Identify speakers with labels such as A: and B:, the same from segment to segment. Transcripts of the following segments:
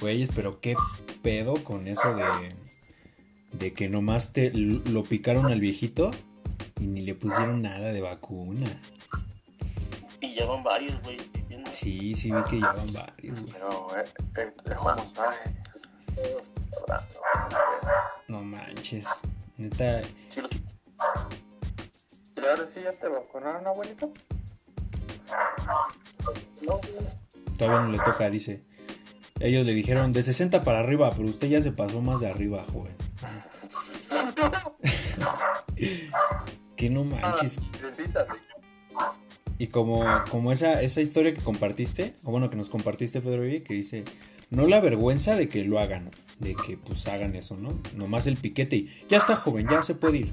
A: Güeyes, pero qué pedo con eso de. De que nomás te lo picaron al viejito y ni le pusieron nada de vacuna.
B: Y ya van varios, güey.
A: Sí, sí vi que ya van varios, güey.
C: Pero, eh, eh, dejó montaje.
A: No manches. Neta.
C: Sí, lo- ¿Y ahora sí ya te vacunaron, abuelito?
B: No.
A: Todavía no le toca, dice. Ellos le dijeron de 60 para arriba, pero usted ya se pasó más de arriba, joven. que no manches.
C: Necesitas.
A: Y como, como esa, esa historia que compartiste, o bueno, que nos compartiste, Pedro Vive, que dice, no la vergüenza de que lo hagan, de que pues hagan eso, ¿no? Nomás el piquete y ya está joven, ya se puede ir.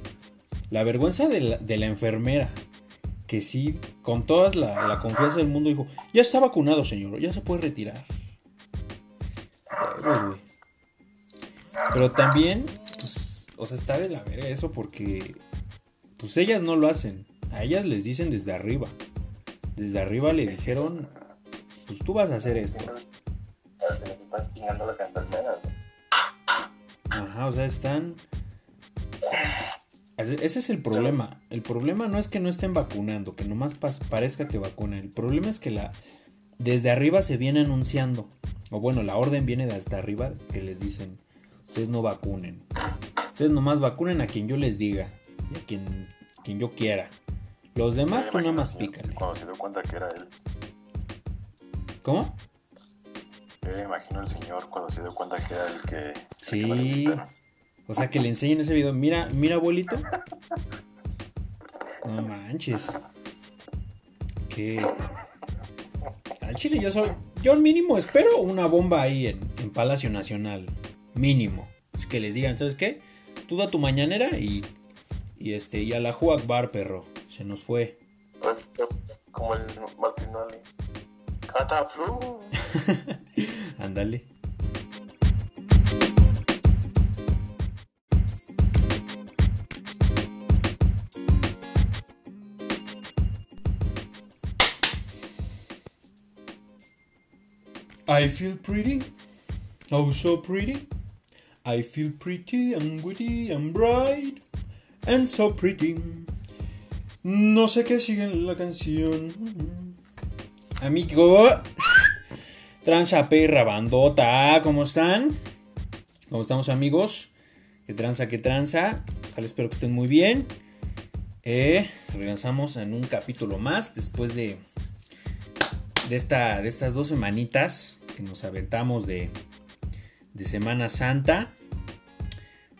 A: La vergüenza de la, de la enfermera, que sí, con toda la, la confianza del mundo, dijo, ya está vacunado, señor, ya se puede retirar. Pero también, pues, o sea, está de la verga eso porque, pues ellas no lo hacen. A ellas les dicen desde arriba. Desde arriba le dijeron, pues tú vas a hacer esto. Ajá, o sea, están... Ese es el problema. El problema no es que no estén vacunando, que nomás parezca que vacunan. El problema es que la desde arriba se viene anunciando. O bueno, la orden viene de hasta arriba que les dicen, ustedes no vacunen. Ustedes nomás vacunen a quien yo les diga y a quien, quien yo quiera. Los demás tú nada
C: imagino
A: más pícale.
C: Cuando se dio cuenta que era él.
A: ¿Cómo?
C: Yo me imagino al señor cuando se dio cuenta que era el que. el que
A: Sí. O sea, que le enseñen ese video. Mira, mira, abuelito. No manches. Que. Al chile yo soy. Yo mínimo espero una bomba ahí en, en Palacio Nacional. Mínimo. Es que les digan, ¿sabes qué? Tú da tu mañanera y. Y este, y a la Bar, perro. Se nos fue.
C: Como el Martinoli. Cataflu.
A: Ándale. I feel pretty, oh so pretty. I feel pretty and witty and bright and so pretty. No sé qué sigue en la canción. Amigo, Tranza perra bandota, ¿cómo están? ¿Cómo estamos amigos? ¿Qué tranza, qué tranza? Ojalá espero que estén muy bien. Eh, regresamos en un capítulo más después de, de, esta, de estas dos semanitas que nos aventamos de, de Semana Santa.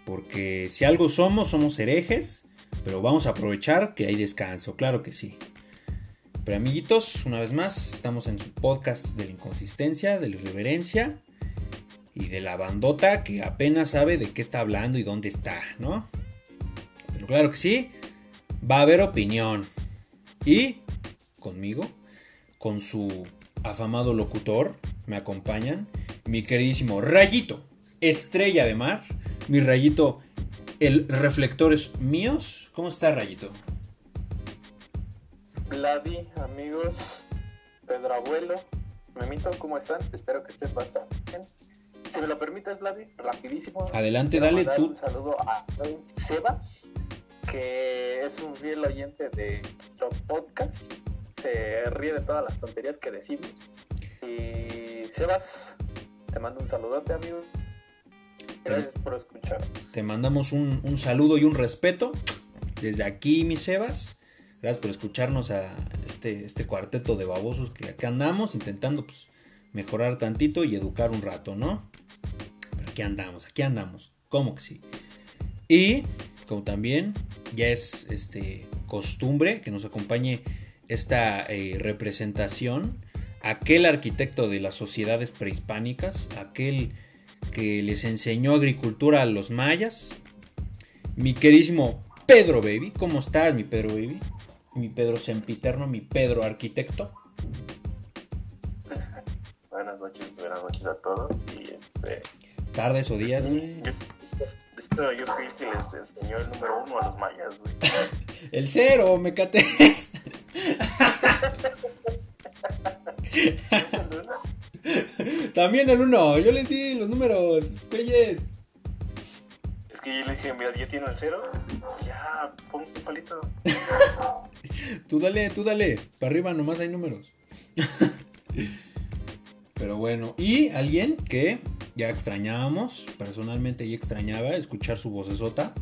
A: Porque si algo somos, somos herejes. Pero vamos a aprovechar que hay descanso, claro que sí. Pero amiguitos, una vez más, estamos en su podcast de la inconsistencia, de la irreverencia y de la bandota que apenas sabe de qué está hablando y dónde está, ¿no? Pero claro que sí, va a haber opinión. Y conmigo, con su afamado locutor, me acompañan mi queridísimo Rayito, estrella de mar, mi Rayito, el reflectores míos. ¿Cómo está Rayito?
C: Vladi, amigos, Pedro Abuelo, Memito, ¿cómo están? Espero que estén bastante bien. Si me lo permites, Vladi, rapidísimo.
A: Adelante, dale tú.
C: Un saludo a Sebas, que es un fiel oyente de nuestro podcast. Se ríe de todas las tonterías que decimos. Y Sebas, te mando un saludote, amigo. Gracias por escuchar.
A: Te mandamos un, un saludo y un respeto desde aquí, mis Sebas. Gracias por escucharnos a este, este cuarteto de babosos que acá andamos intentando pues, mejorar tantito y educar un rato, ¿no? Pero aquí andamos, aquí andamos. ¿Cómo que sí? Y como también ya es este, costumbre que nos acompañe esta eh, representación, aquel arquitecto de las sociedades prehispánicas, aquel que les enseñó agricultura a los mayas, mi queridísimo Pedro Baby. ¿Cómo estás, mi Pedro Baby? Mi Pedro Sempiterno, mi Pedro arquitecto.
C: Buenas noches, buenas noches a todos. Y este,
A: Tardes o días, güey.
C: yo, yo, yo fui el que les enseñó el número uno a los mayas, güey.
A: El cero, me cates. También el uno, yo les di números, güeyes.
B: Es que yo le dije, mira, ya tiene el cero. Ya, pon tu palito.
A: Tú dale, tú dale. Para arriba nomás hay números. Pero bueno, y alguien que ya extrañábamos, personalmente ya extrañaba escuchar su vocesota.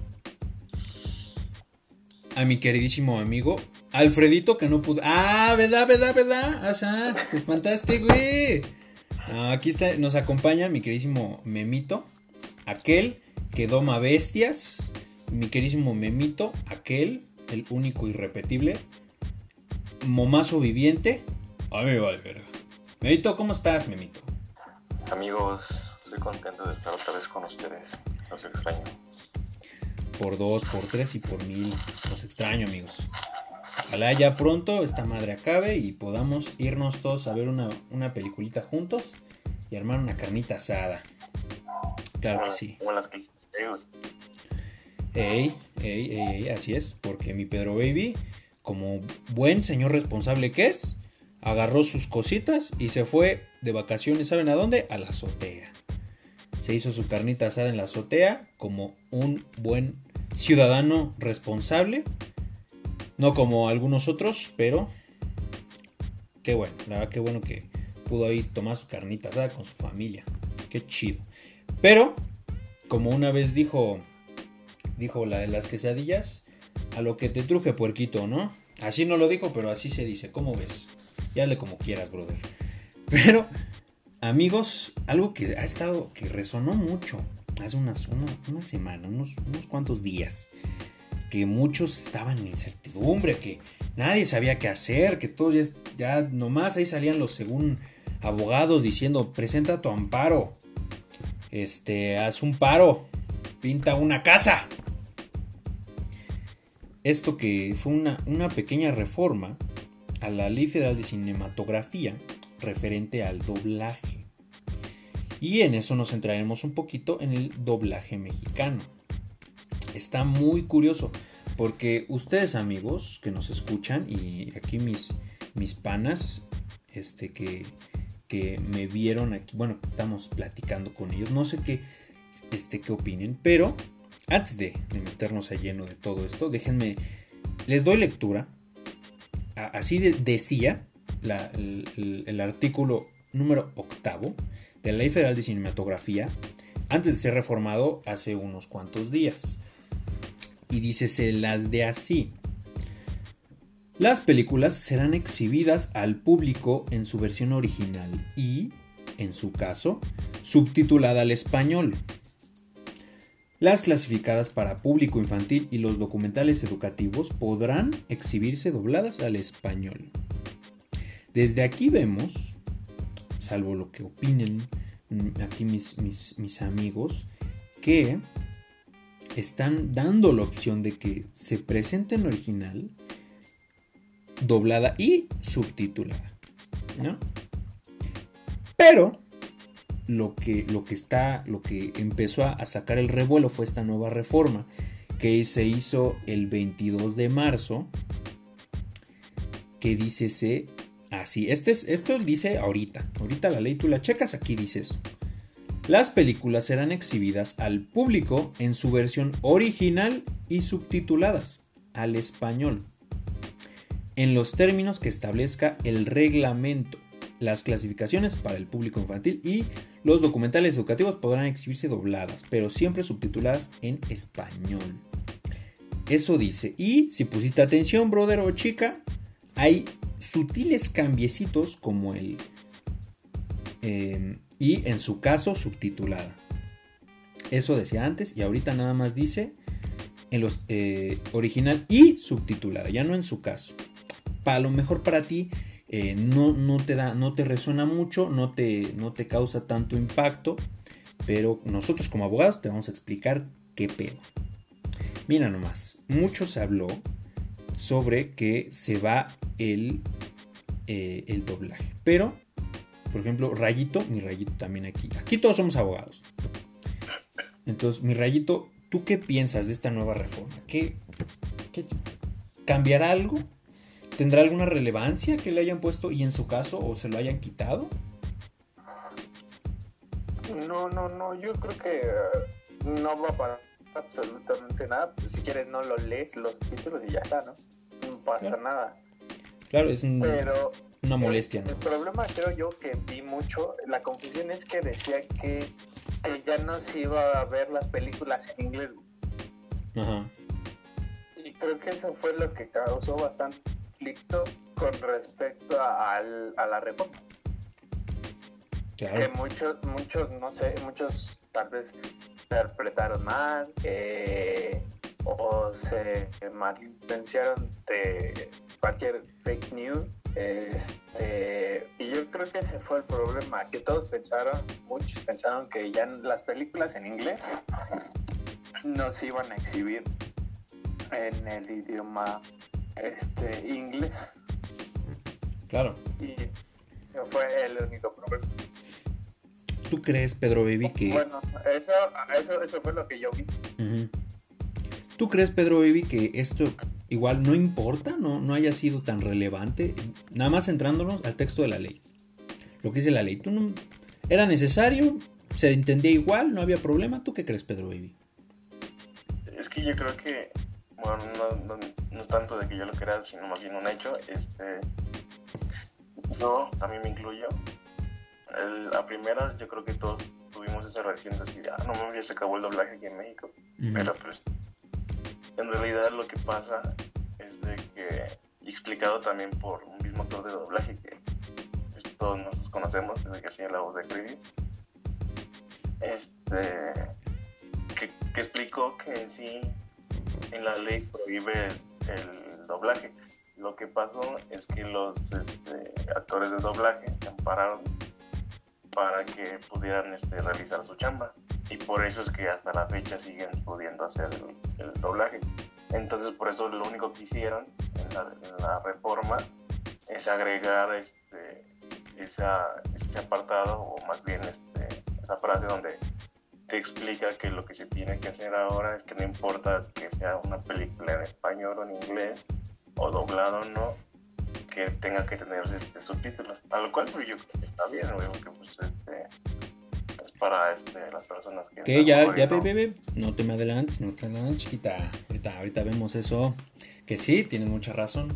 A: A mi queridísimo amigo Alfredito, que no pudo. Ah, ¿verdad, verdad, verdad? Asa, te espantaste, güey. Aquí está, nos acompaña mi queridísimo Memito, aquel que doma bestias. Mi queridísimo Memito, aquel, el único irrepetible, momazo viviente. Ay, me vale verga. Memito, ¿cómo estás, Memito?
B: Amigos, estoy contento de estar otra vez con ustedes. Los extraño.
A: Por dos, por tres y por mil. Los extraño, amigos. Ojalá ya pronto esta madre acabe y podamos irnos todos a ver una, una peliculita juntos y armar una carnita asada. Claro que sí. Ey, ey, ey, ey, así es, porque mi Pedro Baby, como buen señor responsable que es, agarró sus cositas y se fue de vacaciones, ¿saben a dónde? A la azotea. Se hizo su carnita asada en la azotea como un buen ciudadano responsable, no como algunos otros, pero qué bueno, la verdad qué bueno que pudo ahí tomar su carnita asada con su familia, qué chido. Pero, como una vez dijo dijo la de las quesadillas, a lo que te truje puerquito, ¿no? Así no lo dijo, pero así se dice, ¿cómo ves? Ya le como quieras, brother. Pero, amigos, algo que ha estado, que resonó mucho hace unas, una, semana, unos, unos cuantos días, que muchos estaban en incertidumbre, que nadie sabía qué hacer, que todos ya, ya nomás ahí salían los según abogados diciendo, presenta tu amparo, este, haz un paro, pinta una casa. Esto que fue una, una pequeña reforma a la Ley Federal de Cinematografía referente al doblaje. Y en eso nos centraremos un poquito en el doblaje mexicano. Está muy curioso porque ustedes amigos que nos escuchan y aquí mis, mis panas este, que, que me vieron aquí, bueno, estamos platicando con ellos, no sé qué, este, qué opinen, pero antes de, meternos a lleno de todo esto, déjenme, les doy lectura. Así de- decía el artículo número octavo de la Ley Federal de Cinematografía antes de ser reformado hace unos cuantos días. Y dice, se las de así. Las películas serán exhibidas al público en su versión original y, en su caso, subtitulada al español. Las clasificadas para público infantil y los documentales educativos podrán exhibirse dobladas al español. Desde aquí vemos, salvo lo que opinen aquí mis amigos, que están dando la opción de que se presente en original, doblada y subtitulada. ¿no? Pero lo que, lo que está, lo que empezó a, a sacar el revuelo fue esta nueva reforma que se hizo el 22 de marzo, que dice se así. Este es, esto dice ahorita, ahorita la ley tú la checas, aquí dice eso. Las películas serán exhibidas al público en su versión original y subtituladas al español, en los términos que establezca el reglamento. Las clasificaciones para el público infantil y los documentales educativos podrán exhibirse dobladas, pero siempre subtituladas en español. Eso dice. Y si pusiste atención, brother o chica, hay sutiles cambiecitos como el... eh, y en su caso subtitulada. Eso decía antes y ahorita nada más dice en los eh, original y subtitulada, ya no en su caso. Para lo mejor para ti eh, no, no te da, no te resuena mucho, no te, no te causa tanto impacto, pero nosotros como abogados te vamos a explicar qué pedo. Mira nomás, mucho se habló sobre que se va el, eh, el doblaje, pero por ejemplo, Rayito, mi Rayito también aquí. Aquí todos somos abogados. Entonces, mi Rayito, ¿tú qué piensas de esta nueva reforma? ¿Qué, cambiará algo? ¿Tendrá alguna relevancia que le hayan puesto y en su caso o se lo hayan quitado?
C: No, no, no, yo creo que eh, no va para absolutamente nada. Pues, si quieres no lo lees los títulos y ya está, ¿no? No pasa
A: Claro.
C: nada.
A: Claro, es un-
C: Pero
A: una molestia.
C: el, el problema creo yo que vi mucho, la confusión es que decía que, que ya no se iba a ver las películas en inglés.
A: Ajá.
C: Y creo que eso fue lo que causó bastante conflicto con respecto a, al- a la reforma. que
A: Claro.
C: muchos, muchos, no sé, muchos tal vez interpretaron mal eh, o se malintencionaron de cualquier fake news. Este, y yo creo que ese fue el problema, que todos pensaron, muchos pensaron que ya las películas en inglés no se iban a exhibir en el idioma este, inglés.
A: Claro.
C: Y ese fue el único problema.
A: ¿Tú crees, Pedro Baby, que...
C: Bueno, eso, eso, eso fue lo que yo vi.
A: ¿Tú crees, Pedro Baby, que esto igual no importa, no, no haya sido tan relevante? Nada más centrándonos al texto de la ley. Lo que dice la ley. ¿Tú no, ¿Era necesario? ¿Se entendía igual? ¿No había problema? ¿Tú qué crees, Pedro Baby?
B: Es que yo creo que, bueno, no, no, no es tanto de que yo lo crea, sino más bien un hecho. Este, yo también me incluyo. El- la primera, yo creo que todos tuvimos esa reacción de decir, ah, no mames, ya se acabó el doblaje aquí en México. Pero pues, en realidad lo que pasa es de que, y explicado también por un mismo actor de doblaje que pues, todos nos conocemos, desde que hacía la voz de Creed, este, que, que explicó que en sí en la ley prohíbe el doblaje. Lo que pasó es que los este, actores de doblaje se ampararon para que pudieran este, realizar su chamba. Y por eso es que hasta la fecha siguen pudiendo hacer el, el doblaje. Entonces por eso lo único que hicieron en la, en la reforma es agregar este, esa, ese apartado, o más bien este, esa frase donde te explica que lo que se tiene que hacer ahora es que no importa que sea una película en español o en inglés, o doblado o no, que tenga que tener este, subtítulos. A lo cual pues, yo creo que está bien, güey, porque pues, este, es para este, las personas que...
A: Que ya, ya,
B: no.
A: bebé, no te me adelantes, no te adelantes, chiquita. Ahorita, ahorita vemos eso. Que sí, tienes mucha razón.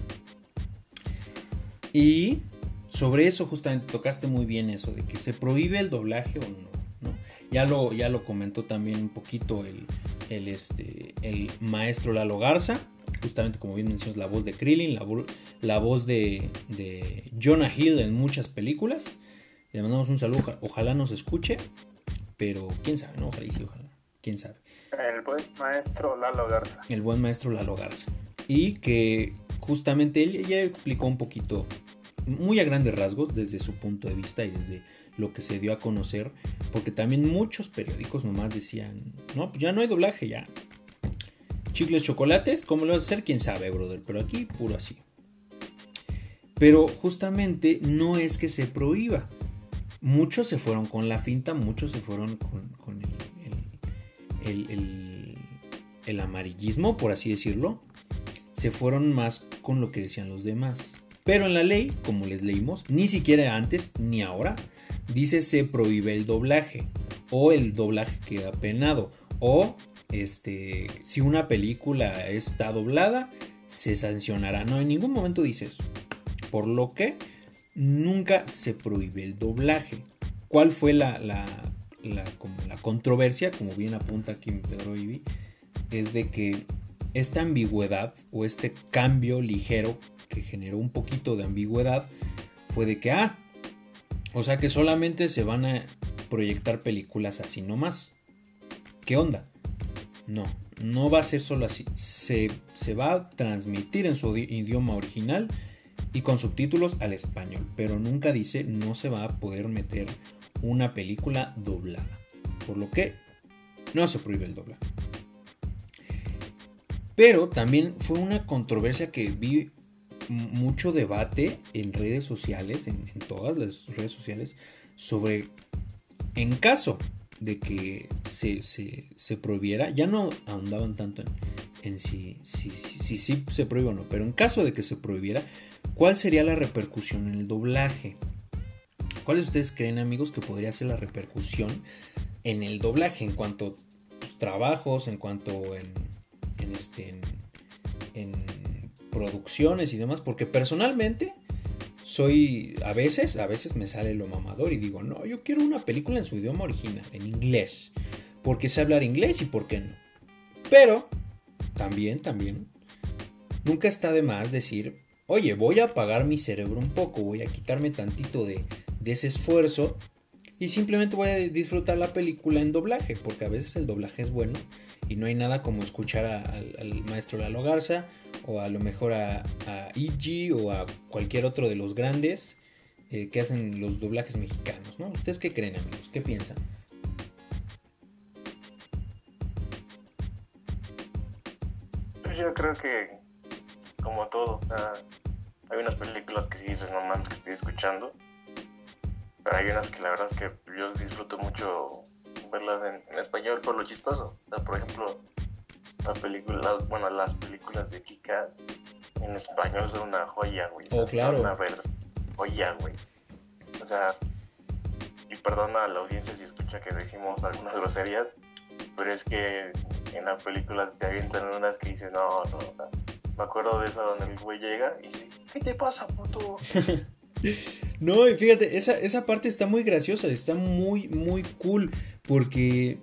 A: Y sobre eso justamente tocaste muy bien eso, de que se prohíbe el doblaje o no. ¿no? Ya, lo, ya lo comentó también un poquito el, el, este, el maestro Lalo Garza. Justamente como bien mencionas, la voz de Krillin, la, la voz de, de Jonah Hill en muchas películas. Le mandamos un saludo, oja- ojalá nos escuche. Pero quién sabe, ¿no? Ojalá y sí, ojalá. Quién sabe.
C: El buen maestro Lalo Garza.
A: El buen maestro Lalo Garza. Y que justamente él ya explicó un poquito, muy a grandes rasgos, desde su punto de vista y desde lo que se dio a conocer. Porque también muchos periódicos nomás decían, no, pues ya no hay doblaje, ya. Chicles, chocolates, ¿cómo lo vas a hacer? Quién sabe, brother. Pero aquí, puro así. Pero justamente no es que se prohíba. Muchos se fueron con la finta, muchos se fueron con, el amarillismo, por así decirlo. Se fueron más con lo que decían los demás. Pero en la ley, como les leímos, ni siquiera antes ni ahora, dice se prohíbe el doblaje. O el doblaje queda penado. O este, si una película está doblada, se sancionará. No, en ningún momento dice eso. Por lo que nunca se prohíbe el doblaje. ¿Cuál fue la, la, como la controversia? Como bien apunta aquí Pedro Ibi, es de que esta ambigüedad o este cambio ligero que generó un poquito de ambigüedad fue de que, ah, o sea que solamente se van a proyectar películas así nomás. ¿Qué onda? No, no va a ser solo así. Se, se va a transmitir en su di- idioma original y con subtítulos al español, pero nunca dice no se va a poder meter una película doblada. Por lo que no se prohíbe el doblaje. Pero también fue una controversia que vi mucho debate en redes sociales, en, todas las redes sociales, sobre en caso de que se, se- se prohibiera, ya no ahondaban tanto en, en si, si, si- si se prohíbe o no, pero en caso de que se prohibiera, ¿cuál sería la repercusión en el doblaje? ¿Cuáles ustedes creen, amigos, que podría ser la repercusión en el doblaje en cuanto a trabajos, en cuanto en, este, producciones y demás? Porque personalmente soy, a veces, a veces me sale lo mamador y digo, no, yo quiero una película en su idioma original, en inglés, porque sé hablar inglés y por qué no. Pero, también, también, nunca está de más decir, oye, voy a apagar mi cerebro un poco, voy a quitarme tantito de, ese esfuerzo y simplemente voy a disfrutar la película en doblaje, porque a veces el doblaje es bueno y no hay nada como escuchar al maestro Lalo Garza o a lo mejor a, a E.G. o a cualquier otro de los grandes eh, que hacen los doblajes mexicanos, ¿no? ¿Ustedes qué creen, amigos? ¿Qué piensan?
B: Pues yo creo que, como todo, hay unas películas que sí dices, no mames, que estoy escuchando, pero hay unas que la verdad es que yo disfruto mucho verlas en, español por lo chistoso. por ejemplo, la película, bueno, las películas de Kika en español son una joya, güey.
A: Oh, claro.
B: Son una joya, güey. O sea, y perdona a la audiencia si escucha que decimos algunas groserías, pero es que en la película se avientan unas que dicen, no, no, no. Me acuerdo de esa donde el güey llega y dice, ¿qué te pasa, puto?
A: no, y fíjate, esa, esa parte está muy graciosa, está muy, muy cool, porque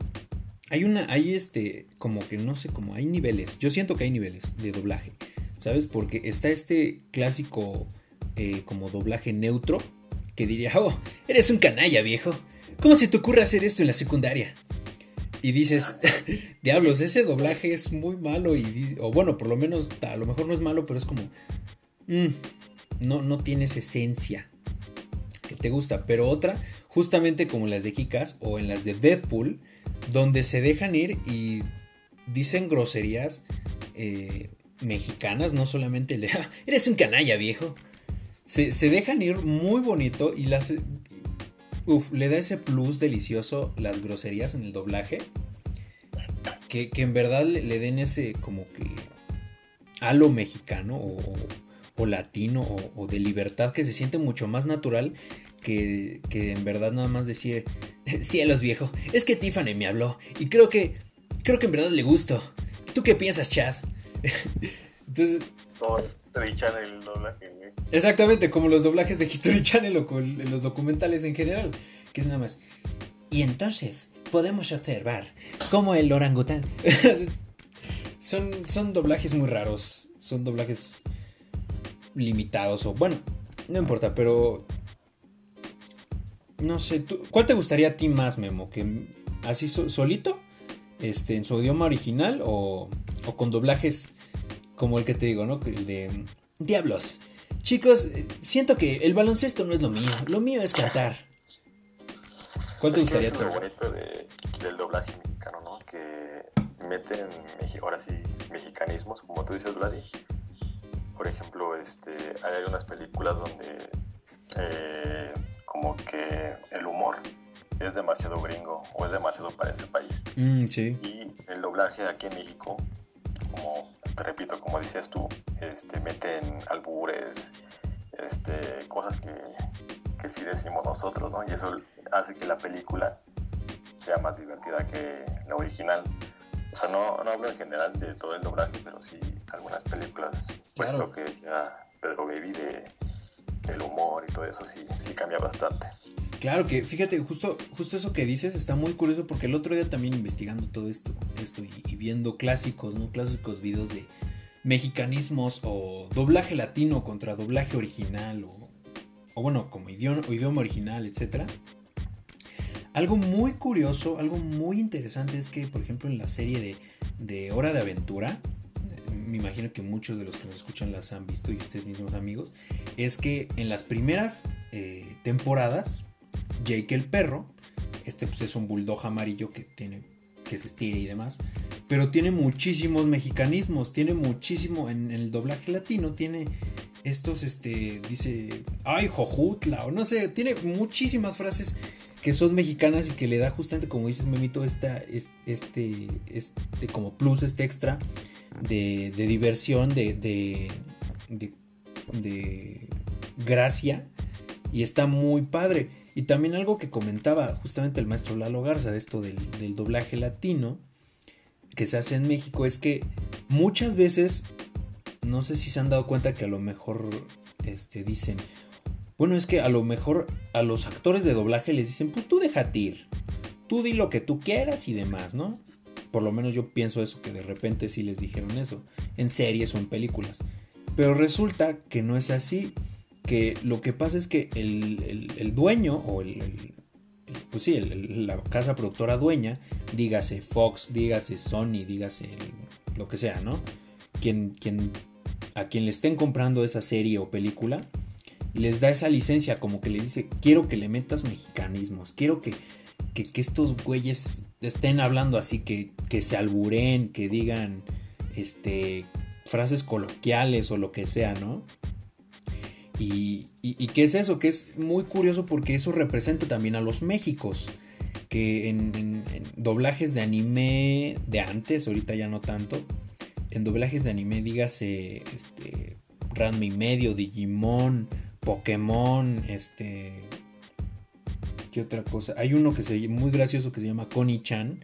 A: hay una, hay este, como que no sé, como hay niveles. Yo siento que hay niveles de doblaje, ¿sabes? Porque está este clásico eh, como doblaje neutro que diría, oh, eres un canalla, viejo. ¿Cómo se te ocurre hacer esto en la secundaria? Y dices, diablos, ese doblaje es muy malo y, o bueno, por lo menos, a lo mejor no es malo, pero es como, mm, no, no tienes esencia que te gusta. Pero otra, justamente como las de Kikas o en las de Deadpool, donde se dejan ir y dicen groserías eh, mexicanas, no solamente el ah, eres un canalla viejo. Se, dejan ir muy bonito y las... Uf, le da ese plus delicioso las groserías en el doblaje. Que, en verdad le, den ese como que halo mexicano o, latino o, de libertad que se siente mucho más natural que, en verdad nada más decir, cielos viejo, es que Tiffany me habló y creo que, creo que en verdad le gusto. ¿Tú qué piensas, Chad?
B: Entonces... Como History Channel, doblaje,
A: Exactamente, como los doblajes de History Channel o con los documentales en general, que es nada más. Y entonces podemos observar cómo el orangután... son, son doblajes muy raros, son doblajes limitados o bueno, no importa, pero no sé, ¿cuál te gustaría a ti más, Memo? ¿Que así solito? Este, en su idioma original o, o, con doblajes como el que te digo, ¿no? El de Diablos. Chicos, siento que el baloncesto no es lo mío. Lo mío es cantar.
B: ¿Cuál te gustaría? Es lo bonito del doblaje mexicano, ¿no? Que meten, ahora sí, mexicanismos, como tú dices, Vladi. Por ejemplo, este, hay unas películas donde eh, como que el humor es demasiado gringo o es demasiado para ese país.
A: Mm,
B: y el doblaje aquí en México, como te repito, como decías tú, este, meten albures, este, cosas que, que sí decimos nosotros, ¿no? Y eso hace que la película sea más divertida que la original. O sea, no, no hablo en general de todo el doblaje, pero sí algunas películas, pues lo que decía Pedro Baby de el humor y todo eso sí, sí cambia bastante.
A: Claro que, fíjate, justo, justo eso que dices está muy curioso porque el otro día también investigando todo esto, esto y, viendo clásicos, ¿no? Clásicos videos de mexicanismos o doblaje latino contra doblaje original o, o bueno, como idioma, idioma original, etc. Algo muy curioso, algo muy interesante es que, por ejemplo, en la serie de, de Hora de Aventura, me imagino que muchos de los que nos escuchan las han visto y ustedes mismos amigos, es que en las primeras eh, temporadas, Jake el perro, este pues es un bulldog amarillo que tiene que se estira y demás, pero tiene muchísimos mexicanismos, tiene muchísimo en, el doblaje latino, tiene estos, este, dice, ay, jojutla, o no sé, tiene muchísimas frases que son mexicanas y que le da justamente, como dices, Memito, esta, este, este, como plus, este extra de, diversión, de, de, de, gracia. Y está muy padre. Y también algo que comentaba justamente el maestro Lalo Garza de esto del, del doblaje latino que se hace en México es que muchas veces, no sé si se han dado cuenta que a lo mejor este, dicen, bueno, es que a lo mejor a los actores de doblaje les dicen, pues tú déjate ir, tú di lo que tú quieras y demás, ¿no? Por lo menos yo pienso eso, que de repente sí les dijeron eso, en series o en películas. Pero resulta que no es así, que lo que pasa es que el, dueño o el, pues sí, la casa productora dueña, dígase Fox, dígase Sony, dígase lo que sea, ¿no? Quien, quien, a quien le estén comprando esa serie o película, les da esa licencia, como que le dice, quiero que le metas mexicanismos, quiero que, que, estos güeyes estén hablando así, que, que se alburen, que digan este, frases coloquiales o lo que sea, ¿no? Y, y, qué es eso, que es muy curioso porque eso representa también a los Méxicos, que en, doblajes de anime de antes, ahorita ya no tanto, en doblajes de anime dígase este, Ranma y medio, Digimon, Pokémon, este... ¿Qué otra cosa? Hay uno que se muy gracioso que se llama Connie-chan.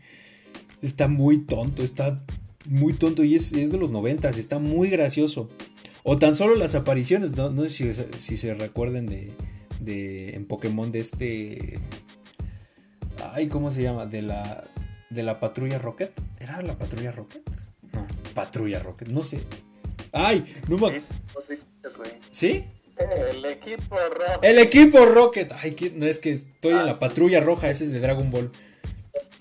A: Está muy tonto, está muy tonto y es, es de los noventas, está muy gracioso. O tan solo las apariciones, no, no sé si, se recuerden de, de, en Pokémon de este... Ay, ¿cómo se llama? De la, de la patrulla Rocket. ¿Era la patrulla Rocket? No, patrulla Rocket, no sé. Ay, no me... ¿Sí?
C: El equipo Rocket.
A: El equipo Rocket. Ay, no es que estoy en la patrulla roja, ese es de Dragon Ball.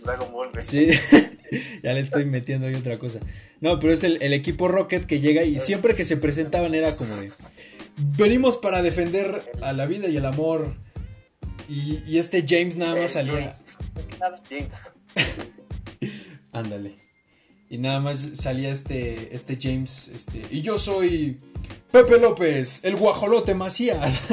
B: Dragon Ball,
A: Sí, ya le estoy metiendo ahí otra cosa. No, pero es el, equipo Rocket que llega y siempre que se presentaban era como de... Venimos para defender a la vida y el amor. Y, este James nada más salía... James. Ándale. Y nada más salía este, este James, este... Y yo soy Pepe López, el guajolote Macías.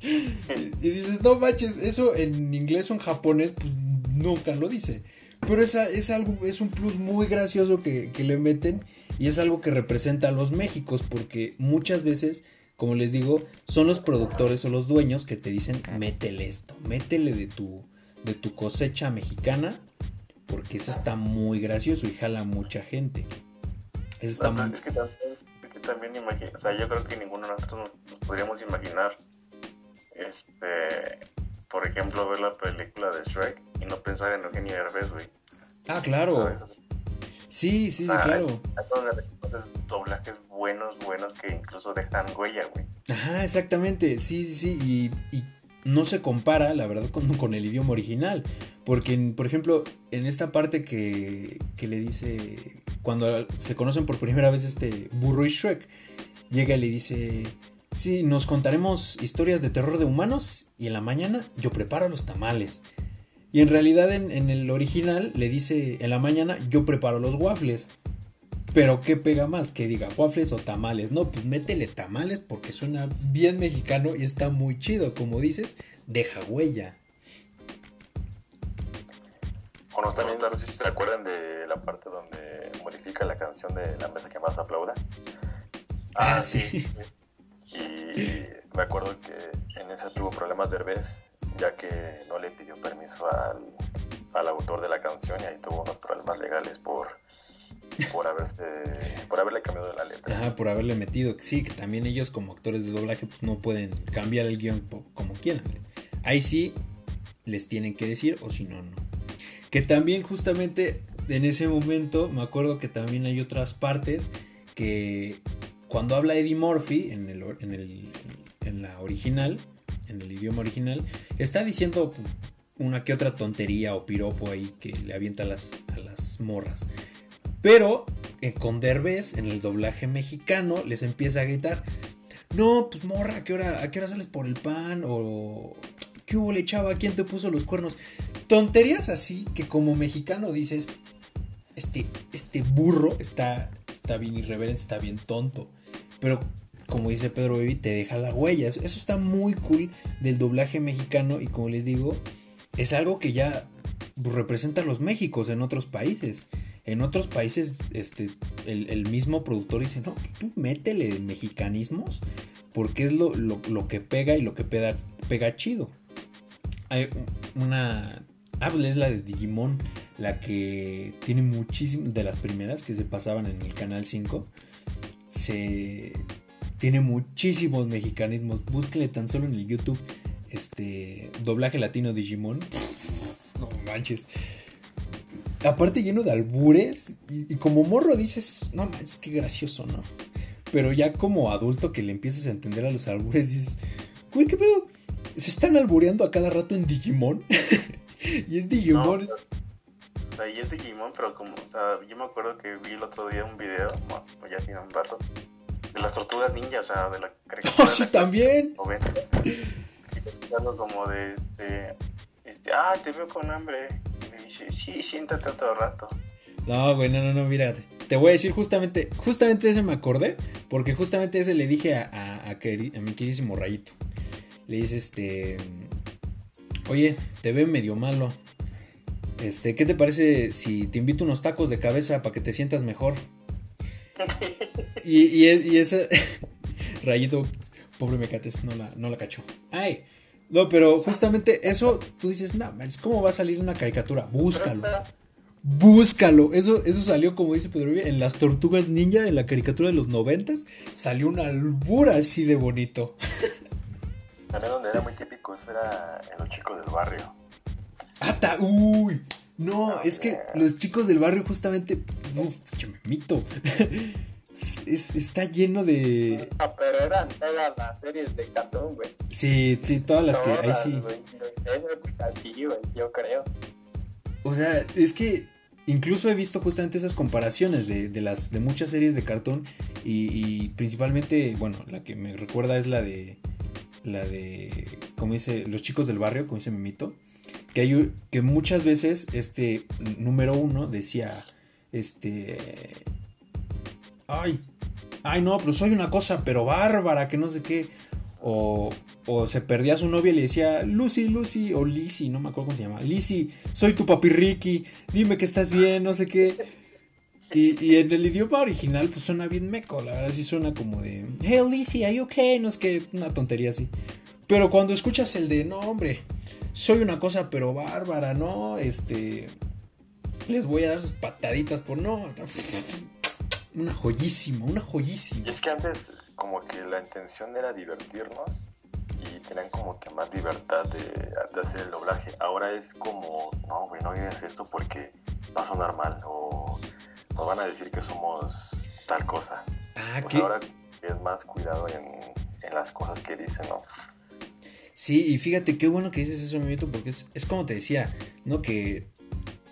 A: y dices, no manches, eso en inglés o en japonés, pues nunca lo dice. Pero esa, es, algo, es un plus muy gracioso que, le meten y es algo que representa a los Méxicos porque muchas veces, como les digo, son los productores o los dueños que te dicen, métele esto, métele de tu, de tu cosecha mexicana porque eso está muy gracioso y jala mucha gente.
B: Eso está muy... Es que también, o sea, yo creo que ninguno de nosotros nos, podríamos imaginar, este, por ejemplo, ver la película de Shrek y no pensar en Eugenio Derbez, güey.
A: Ah, claro. Sí, sí, sí, claro.
B: Hay doblajes buenos, buenos que incluso dejan huella, güey.
A: Ajá, exactamente. Sí, sí, sí. Y, no se compara, la verdad, con, con, el idioma original. Porque, por ejemplo, en esta parte que, que le dice, cuando se conocen por primera vez este Burro y Shrek, llega y le dice, sí, nos contaremos historias de terror de humanos y en la mañana yo preparo los tamales. Y en realidad en, el original le dice en la mañana yo preparo los waffles. Pero ¿qué pega más? Que diga waffles o tamales. No, pues métele tamales porque suena bien mexicano y está muy chido. Como dices, deja huella.
B: Bueno, también no sé si se acuerdan de la parte donde modifica la canción de La mesa que más aplauda.
A: Ah, ah sí.
B: Y me acuerdo que en esa tuvo problemas de Herbes ya que no le pidió permiso al, al autor de la canción y ahí tuvo unos problemas legales por, por, haberse, por haberle cambiado la letra.
A: Ajá, por haberle metido. Sí, que también ellos como actores de doblaje pues, no pueden cambiar el guion como quieran. Ahí sí les tienen que decir o si no, no. Que también justamente en ese momento me acuerdo que también hay otras partes que cuando habla Eddie Murphy en, el, en, el, en la original, en el idioma original, está diciendo una que otra tontería o piropo ahí que le avienta a las, a las morras. Pero eh, con Derbez, en el doblaje mexicano, les empieza a gritar: No, pues morra, ¿a qué hora, sales por el pan? O ¿qué hubo le chava? ¿Quién te puso los cuernos? Tonterías así que como mexicano dices: Este, este burro está, está bien irreverente, está bien tonto. Pero como dice Pedro Baby, te deja la huella. Eso, está muy cool del doblaje mexicano y como les digo, es algo que ya representa a los Méxicos en otros países. En otros países, este, el, mismo productor dice, no, tú métele mexicanismos porque es lo, que pega y lo que pega, pega chido. hay una... Ah, pues es la de Digimon, la que tiene muchísimas, de las primeras que se pasaban en el Canal 5, se... Tiene muchísimos mexicanismos. Búsquenle tan solo en el YouTube este doblaje latino Digimon. No manches. Aparte lleno de albures y, y como morro dices, no manches, qué gracioso, ¿no? Pero ya como adulto que le empiezas a entender a los albures dices, güey, ¿qué pedo? Se están albureando a cada rato en Digimon. y es Digimon.
B: No, o sea, y es Digimon, pero como, o sea, yo me acuerdo que vi el otro día un video, bueno, ya tiene un rato, de las tortugas ninja, o sea, de la
A: Oh, sí, también.
B: 90. Y algo como de este, ah, te veo con hambre. Y me dice, sí, siéntate otro rato.
A: No, güey, no, no, no, mírate. Te voy a decir justamente, justamente ese me acordé, porque justamente ese le dije a, a, a, queri- a mi queridísimo Rayito. Le dice, este, oye, te veo medio malo. Este, ¿qué te parece si te invito unos tacos de cabeza para que te sientas mejor? Y, y, y ese Rayito, pobre Mecates, no la, no la cachó. Ay, no, pero justamente eso, tú dices, no, es ¿cómo va a salir una caricatura? Búscalo. Búscalo. Eso, eso salió, como dice Pedro en las tortugas ninja, en la caricatura de los noventas. Salió una albura así de bonito.
D: También donde era muy típico, eso era en los chicos del barrio.
A: ¡Ata! ¡Uy! No, es que los chicos del barrio justamente... Uf, yo me mito. Es- es- está lleno de...
C: Ah, pero eran todas las series de Cartoon, güey.
A: Sí, sí, todas las que... Ahí sí.
C: Así, güey, yo creo.
A: O sea, es que incluso he visto justamente esas comparaciones de, de las de muchas series de cartón y, y principalmente, bueno, la que me recuerda es la de la de como dice los chicos del barrio, como dice Memito, que hay que muchas veces este número uno decía este ay ay no, pero soy una cosa pero bárbara que no sé qué o, o se perdía a su novia y le decía, Lucy, Lucy, o Lizzy, no me acuerdo cómo se llama. Lizzy, soy tu papi Ricky, dime que estás bien, no sé qué. Y, y en el idioma original, pues suena bien meco, la verdad sí suena como de, hey Lizzy, are you okay? No es que una tontería así. Pero cuando escuchas el de, no, hombre, soy una cosa pero bárbara, ¿no? Este, les voy a dar sus pataditas por no. Una joyísima, una
D: Y
A: joyísima.
D: es que antes como que la intención era divertirnos y tenían como que más libertad de, de hacer el doblaje. Ahora es como, no, güey, no digas esto porque va a sonar mal o nos van a decir que somos tal cosa.
A: Ah,
D: Pues ahora es más cuidado en, en las cosas que dicen, ¿no?
A: Sí, y fíjate qué bueno que dices eso, Memito, porque es, es como te decía, ¿no? Que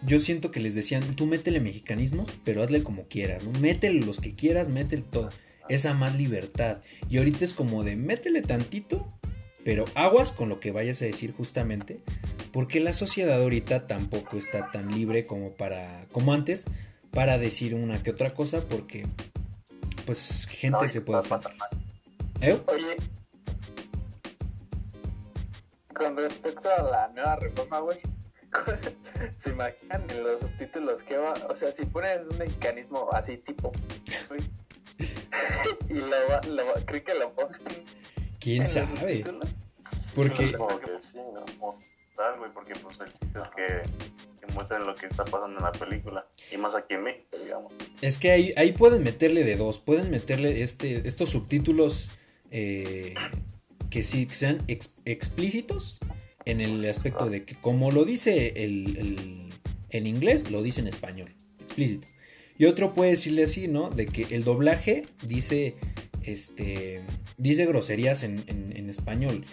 A: yo siento que les decían, tú métele mexicanismos, pero hazle como quieras, ¿no? Métele los que quieras, métele todo. Esa más libertad. Y ahorita es como de, métele tantito, pero aguas con lo que vayas a decir justamente, porque la sociedad ahorita tampoco está tan libre como para, como antes, para decir una que otra cosa, porque pues gente
D: No,
A: se puede ofender. ¿Eh?
C: Oye, con respecto a la nueva reforma, güey, ¿se imaginan en los subtítulos que va? O sea, si pones un mexicanismo así tipo, y lo va, lo va, creo que lo pongan
A: ¿Quién sabe? Porque...
D: Como que sí, ¿no?
B: Tal, güey, porque pues el chiste es que, que muestren lo que está pasando en la película. Y más aquí en México, digamos.
A: Es que ahí, ahí pueden meterle de dos, pueden meterle este, estos subtítulos eh, que sí que sean ex- explícitos en el aspecto de que como lo dice el, en inglés, lo dice en español, explícito. Y otro puede decirle así, ¿no? De que el doblaje dice, este, dice groserías en, en- en español.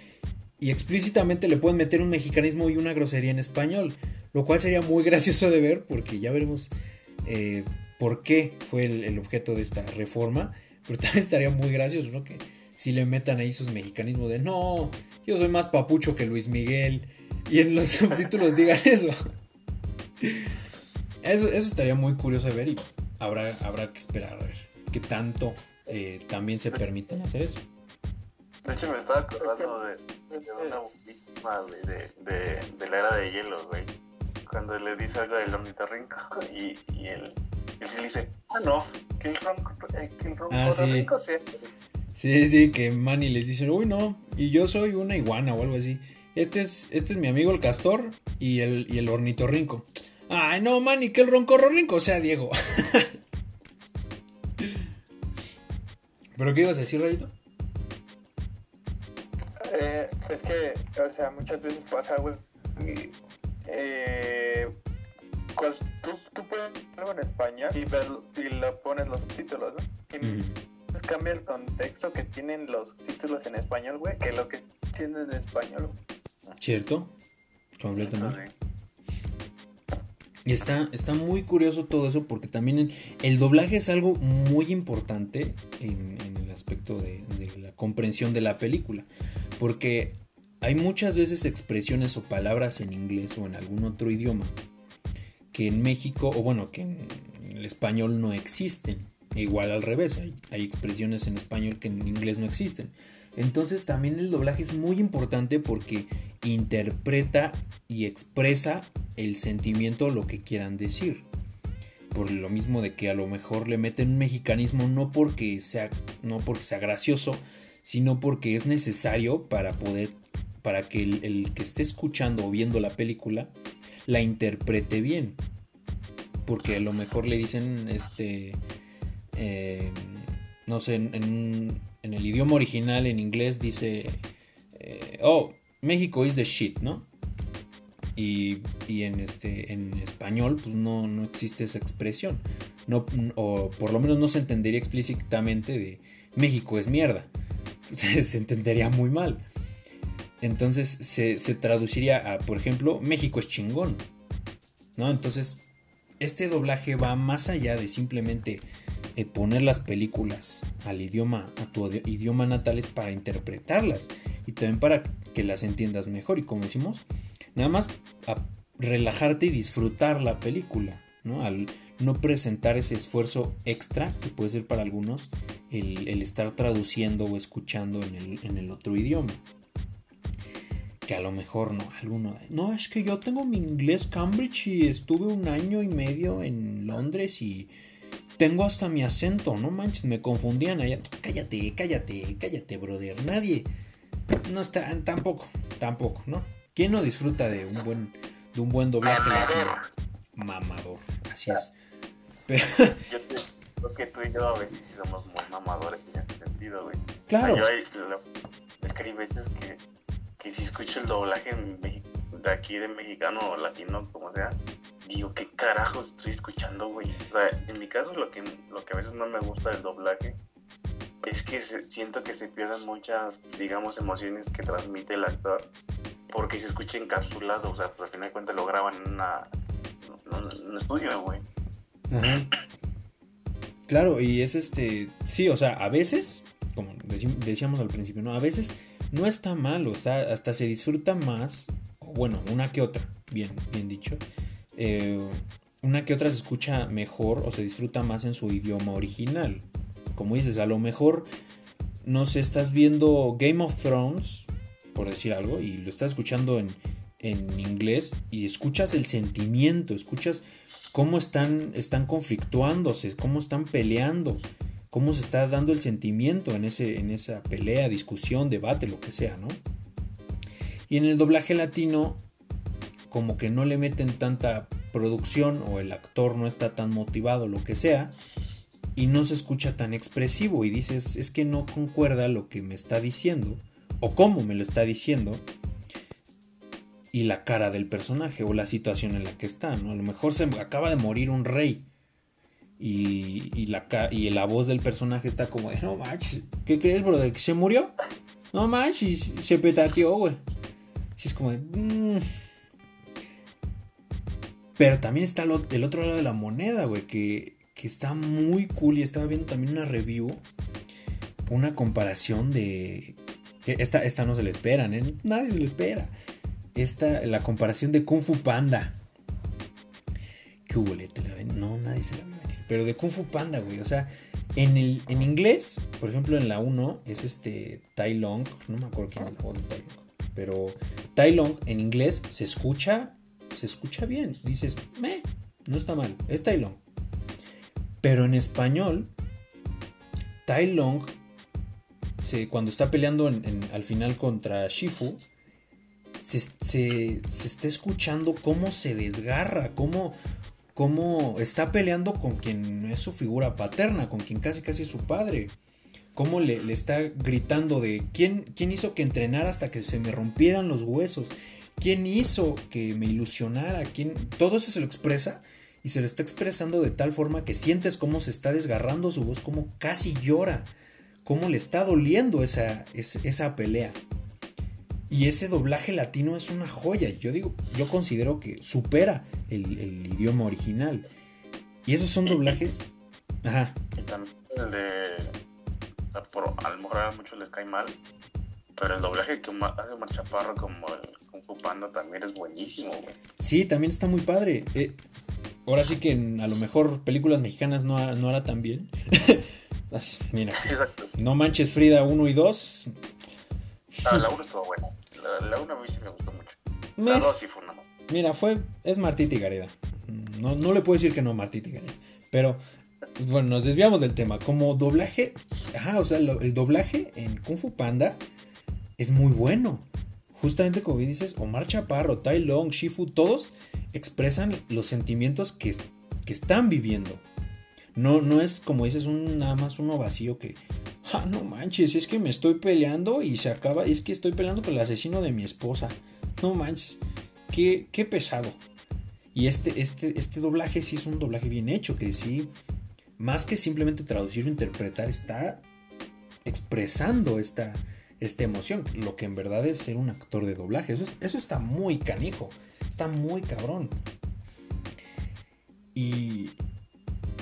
A: Y explícitamente le pueden meter un mexicanismo y una grosería en español. Lo cual sería muy gracioso de ver porque ya veremos eh, por qué fue el, el objeto de esta reforma. Pero también estaría muy gracioso, ¿no? Que si le metan ahí sus mexicanismos de no, yo soy más papucho que Luis Miguel. Y en los subtítulos digan eso. Eso, eso estaría muy curioso de ver y habrá, habrá que esperar a ver qué tanto eh, también se permiten hacer eso.
B: De hecho, me estaba acordando de, de una víctima, de, de, de la era de hielo, güey. Cuando le dice algo del ornitorrinco y, y él, él sí le dice, ah, no, que el ronco, eh, que el ronco
A: Ah, sí.
B: sea...
A: Sí, sí, que Manny les dice, uy, no, y yo soy una iguana o algo así. Este es, este es mi amigo el castor y el, y el ornitorrinco. Ay, no, man, y que el roncorrorinco sea Diego. ¿Pero qué ibas a decir, Rayito?
C: Eh, es que, o sea, muchas veces pasa, güey. eh, cual- tú, tú puedes ver algo en español y, ver, y lo pones los subtítulos, ¿no? Y cambia el contexto que tienen los subtítulos en español, güey, que lo que tienen en español. güey.
A: ¿Cierto? Completamente. Y está, está muy curioso todo eso porque también el, el doblaje es algo muy importante en, en el aspecto de, de la comprensión de la película. Porque hay muchas veces expresiones o palabras en inglés o en algún otro idioma que en México, o bueno, que en el español no existen. Igual al revés, hay, hay expresiones en español que en inglés no existen. Entonces también el doblaje es muy importante porque interpreta y expresa el sentimiento o lo que quieran decir. Por lo mismo de que a lo mejor le meten un mexicanismo no porque sea, no porque sea gracioso, sino porque es necesario para poder, para que el, que esté escuchando o viendo la película la interprete bien. Porque a lo mejor le dicen, este, no sé, en, el idioma original, en inglés, dice, eh, oh, México is the shit, ¿no? Y, y en, este, en español, pues no, no existe esa expresión. No, o por lo menos no se entendería explícitamente de México es mierda. se entendería muy mal. Entonces se, se traduciría a, por ejemplo, México es chingón. ¿No? Entonces, este doblaje va más allá de simplemente eh, poner las películas al idioma, a tu idi- idioma natal es para interpretarlas y también para que las entiendas mejor. Y como decimos, nada más relajarte y disfrutar la película, ¿no? Al no presentar ese esfuerzo extra que puede ser para algunos el, el estar traduciendo o escuchando en el, en el otro idioma. Que a lo mejor no, alguno. No, es que yo tengo mi inglés Cambridge y estuve un año y medio en Londres y tengo hasta mi acento, no manches, me confundían allá. Cállate, cállate, cállate, brother. Nadie. No está, tampoco, tampoco, ¿no? ¿Quién no disfruta de un buen, de un buen doblaje? Mamador, así es. Pero,
B: yo te- creo que tú y yo a veces sí somos muy mamadores en ese sentido, güey.
A: claro,
B: O sea, yo hay, lo- es que hay veces que, que si escucho el doblaje en de aquí de mexicano o latino, como sea, digo, ¿qué carajos estoy escuchando, güey? O sea, en mi caso lo que, lo que a veces no me gusta del doblaje es que se- siento que se pierden muchas, digamos, emociones que transmite el actor porque se escucha encapsulado, o sea, pues al final de cuentas lo graban en una, un estudio, güey.
A: Claro, y es este, sí, o sea, a veces, como decíamos al principio, ¿no? A veces no está mal, o sea, hasta se disfruta más, bueno, una que otra, bien, bien dicho, eh, una que otra se escucha mejor o se disfruta más en su idioma original. Como dices, a lo mejor, no sé, estás viendo Game of Thrones, por decir algo, y lo estás escuchando en, en inglés y escuchas el sentimiento, escuchas cómo están, están conflictuándose, cómo están peleando, cómo se está dando el sentimiento en, ese, en esa pelea, discusión, debate, lo que sea, ¿no? Y en el doblaje latino, como que no le meten tanta producción o el actor no está tan motivado, lo que sea, y no se escucha tan expresivo y dices, es que no concuerda lo que me está diciendo o cómo me lo está diciendo y la cara del personaje o la situación en la que está, ¿no? A lo mejor se acaba de morir un rey y, la, y la voz del personaje está como de, no manches, ¿qué crees, brother? ¿Que se murió? No manches, se petateó, güey. Sí, es como de, "Mm". Pero también está el otro lado de la moneda, güey, que, que está muy cool y estaba viendo también una review, una comparación de... Esta, esta no se le esperan, ¿eh? Nadie se le espera esta, la comparación de Kung Fu Panda. ¿Qué hubo? No, nadie se la venir. Pero de Kung Fu Panda, güey. O sea, en, el, en inglés, por ejemplo, en la 1 es este Tai Long. No me acuerdo quién es la voz de Tai Long. Pero Tai Long en inglés se escucha, se escucha bien. Dices, meh, no está mal. Es Tai Long. Pero en español, Tai Long, se, cuando está peleando en- al final contra Shifu, se, se, se está escuchando cómo se desgarra, cómo, cómo está peleando con quien es su figura paterna, con quien casi casi es su padre. Cómo le, le, está gritando de ¿quién, quién hizo que entrenara hasta que se me rompieran los huesos. ¿Quién hizo que me ilusionara? ¿Quién? Todo eso se lo expresa y se lo está expresando de tal forma que sientes cómo se está desgarrando su voz, cómo casi llora, cómo le está doliendo esa, esa, pelea. Y ese doblaje latino es una joya. Yo digo, yo considero que supera el, idioma original. Y esos son doblajes. Ajá.
B: El de. Por, a lo mejor a muchos les cae mal. Pero el doblaje que hace Omar Chaparro como el Kung Fu Panda también es buenísimo, güey.
A: Sí, también está muy padre. Eh, ahora sí que en, a lo mejor películas mexicanas no, no hará tan bien. Mira.
B: Exacto.
A: No manches Frida 1 y 2.
B: Ah, la 1 estuvo buena. La 1 a mí sí me gustó mucho.
A: Me-
B: La 2 sí fue una más.
A: Mira, fue. Es Martita y Gareda. No, no le puedo decir que no, Martita y Gareda. Pero, bueno, nos desviamos del tema. Como doblaje. Ajá, o sea, el doblaje en Kung Fu Panda es muy bueno. Justamente como bien dices, Omar Chaparro, Tai Long, Shifu, todos expresan los sentimientos que, que están viviendo. No, no es como dices, un, nada más uno vacío que. Ah, no manches, es que me estoy peleando y se acaba. Es que estoy peleando con el asesino de mi esposa. No manches. Qué, qué pesado. Y este, este, este doblaje sí es un doblaje bien hecho, que sí, más que simplemente traducir o interpretar, está expresando esta, esta emoción, lo que en verdad es ser un actor de doblaje. Eso, es- eso está muy canijo, está muy cabrón. Y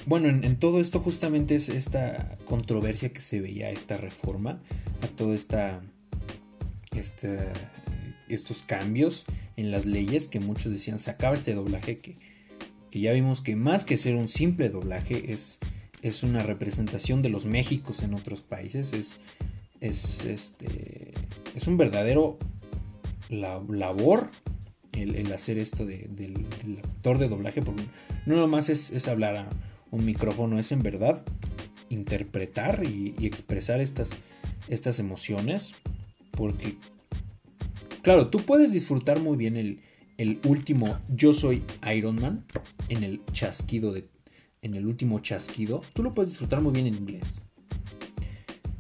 A: bueno, en, todo esto justamente es esta controversia que se veía, esta reforma, a toda esta, esta estos cambios en las leyes que muchos decían se acaba este doblaje que, que ya vimos que más que ser un simple doblaje es, es una representación de los Méxicos en otros países es, es, este, es un verdadero la- labor el, hacer esto de- del, del actor de doblaje porque no nomás es, es hablar a un micrófono es en verdad interpretar y, y expresar estas, estas emociones porque Claro, tú puedes disfrutar muy bien el, el último Yo soy Iron Man en el chasquido de. En el último chasquido. Tú lo puedes disfrutar muy bien en inglés.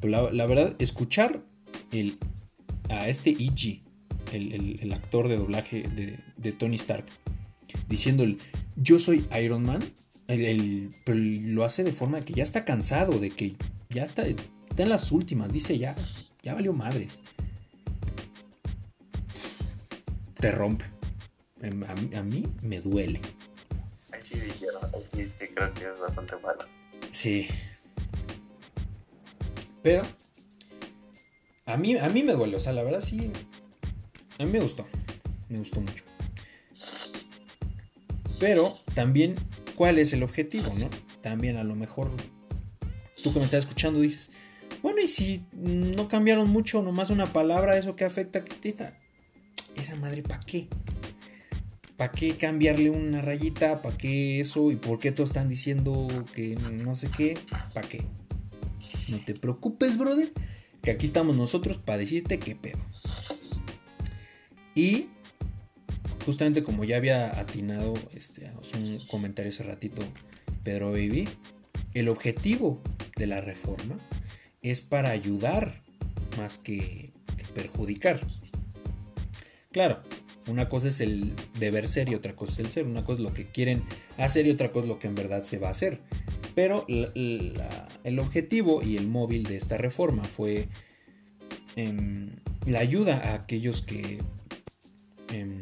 A: Pero la, la verdad, escuchar el, a este E.G., el, el- el actor de doblaje de, de Tony Stark, diciendo el Yo soy Iron Man, pero lo hace de forma que ya está cansado, de que ya está, está en las últimas, dice ya, ya valió madres te rompe. Em, A, mí- a mí me duele.
B: Sí creo que es bastante malo.
A: Sí. Pero a mí, a mí me duele. O sea, la verdad sí. A mí me gustó. Me gustó mucho. Pero también, ¿cuál es el objetivo, no? También a lo mejor tú que me estás escuchando dices, bueno, y si no cambiaron mucho, nomás una palabra, eso que afecta que está. Esa madre, ¿para qué? ¿Para qué cambiarle una rayita? ¿Para qué eso? ¿Y por qué todos están diciendo que no sé qué? ¿Para qué? No te preocupes, brother. Que aquí estamos nosotros para decirte qué pedo. Y justamente como ya había atinado este, un comentario hace ratito Pedro Baby, el objetivo de la reforma es para ayudar más que, que perjudicar. Claro, una cosa es el deber ser y otra cosa es el ser. Una cosa es lo que quieren hacer y otra cosa es lo que en verdad se va a hacer. Pero el objetivo y el móvil de esta reforma fue em, la ayuda a aquellos que... em,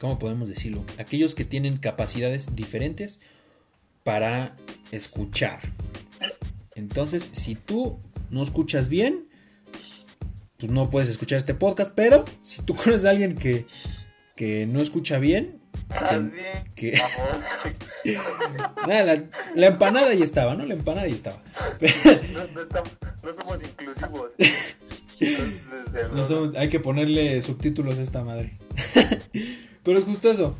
A: ¿Cómo podemos decirlo? Aquellos que tienen capacidades diferentes para escuchar. Entonces, si tú no escuchas bien, pues no puedes escuchar este podcast, pero si tú conoces a alguien que, que no escucha bien,
C: ¿Estás bien? Vamos.
A: Nada, la, la empanada ya estaba, ¿no? La empanada ya estaba.
C: No, no estamos, no somos inclusivos. Entonces, de
A: No somos- hay que ponerle subtítulos a esta madre. Pero es justo eso.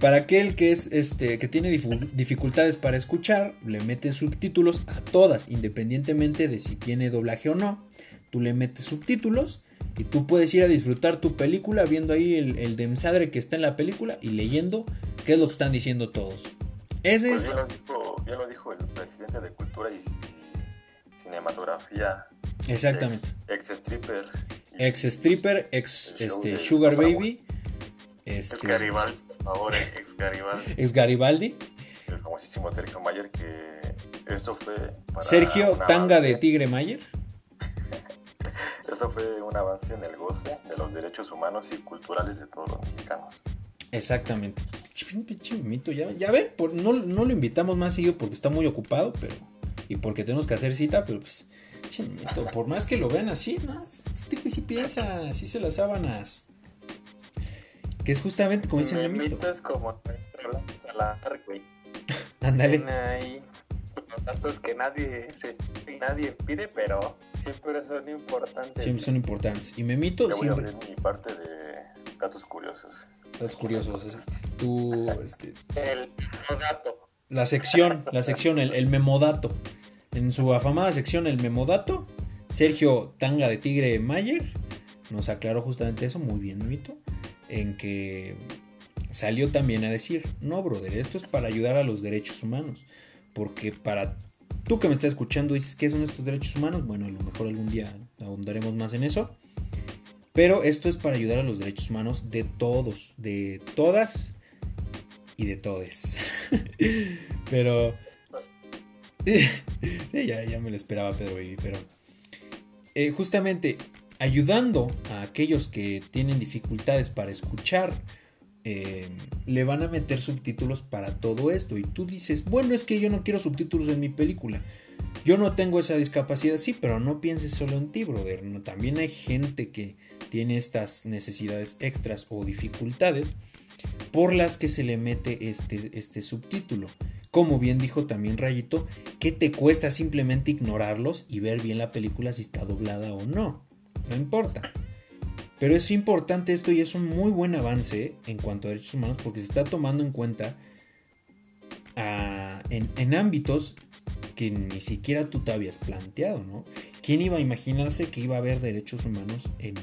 A: Para aquel que es este que tiene dificultades para escuchar, le meten subtítulos a todas, independientemente de si tiene doblaje o no. Tú le metes subtítulos Y tú puedes ir a disfrutar tu película viendo ahí el, el demsadre que está en la película y leyendo qué es lo que están diciendo todos. Ese
D: Pues
A: es...
D: ya, lo dijo, ya lo dijo el presidente de Cultura y, y Cinematografía,
A: Exactamente.
D: ex, stripper.
A: Ex stripper, ex
D: El show
A: este, Sugar Baby,
D: Ex
B: Es
A: este,
B: Garibaldi, por favor, eh, ex Garibaldi.
A: ex Garibaldi,
D: el famosísimo Sergio Mayer, que esto fue. para
A: Sergio Tanga
D: avance-
A: de Tigre Mayer.
D: Eso fue un avance en el goce de los derechos humanos y culturales de todos los mexicanos.
A: Exactamente. Ch- pinche mito, ya, ya ven, por- no, no lo invitamos más seguido porque está muy ocupado, pero. Y porque tenemos que hacer cita, pero pues. pinche mito, por más que lo vean así, no, este güey sí piensa, así se las sábanas. Que es justamente como dice.
C: Memito es como Salazar, güey.
A: Ándale.
C: Los datos que nadie, se, nadie pide, pero siempre son importantes.
A: Siempre son importantes. Y Memito
D: Yo voy a
A: siempre.
D: abrir mi parte de datos curiosos.
A: Datos curiosos. es- Tú, este,
C: El dato.
A: la sección, la sección, el, el memodato. En su afamada sección, el memodato, Sergio Tanga de Tigre Mayer nos aclaró justamente eso, muy bien, Memito, en que salió también a decir, no, brother, esto es para ayudar a los derechos humanos, porque para tú que me estás escuchando dices, ¿qué son estos derechos humanos? Bueno, a lo mejor algún día ahondaremos más en eso, pero esto es para ayudar a los derechos humanos de todos, de todas y de todes. pero... Ya, ya me lo esperaba Pedro Baby, pero... eh, justamente ayudando a aquellos que tienen dificultades para escuchar, eh, le van a meter subtítulos para todo esto. Y tú dices, bueno, es que yo no quiero subtítulos en mi película. Yo no tengo esa discapacidad, sí, pero no pienses solo en ti, brother. También hay gente que tiene estas necesidades extras o dificultades por las que se le mete este, este subtítulo. Como bien dijo también Rayito, que te cuesta simplemente ignorarlos y ver bien la película si está doblada o no. No importa. Pero es importante esto y es un muy buen avance en cuanto a derechos humanos porque se está tomando en cuenta ah, en, en ámbitos que ni siquiera tú te habías planteado, ¿no? ¿Quién iba a imaginarse que iba a haber derechos humanos en,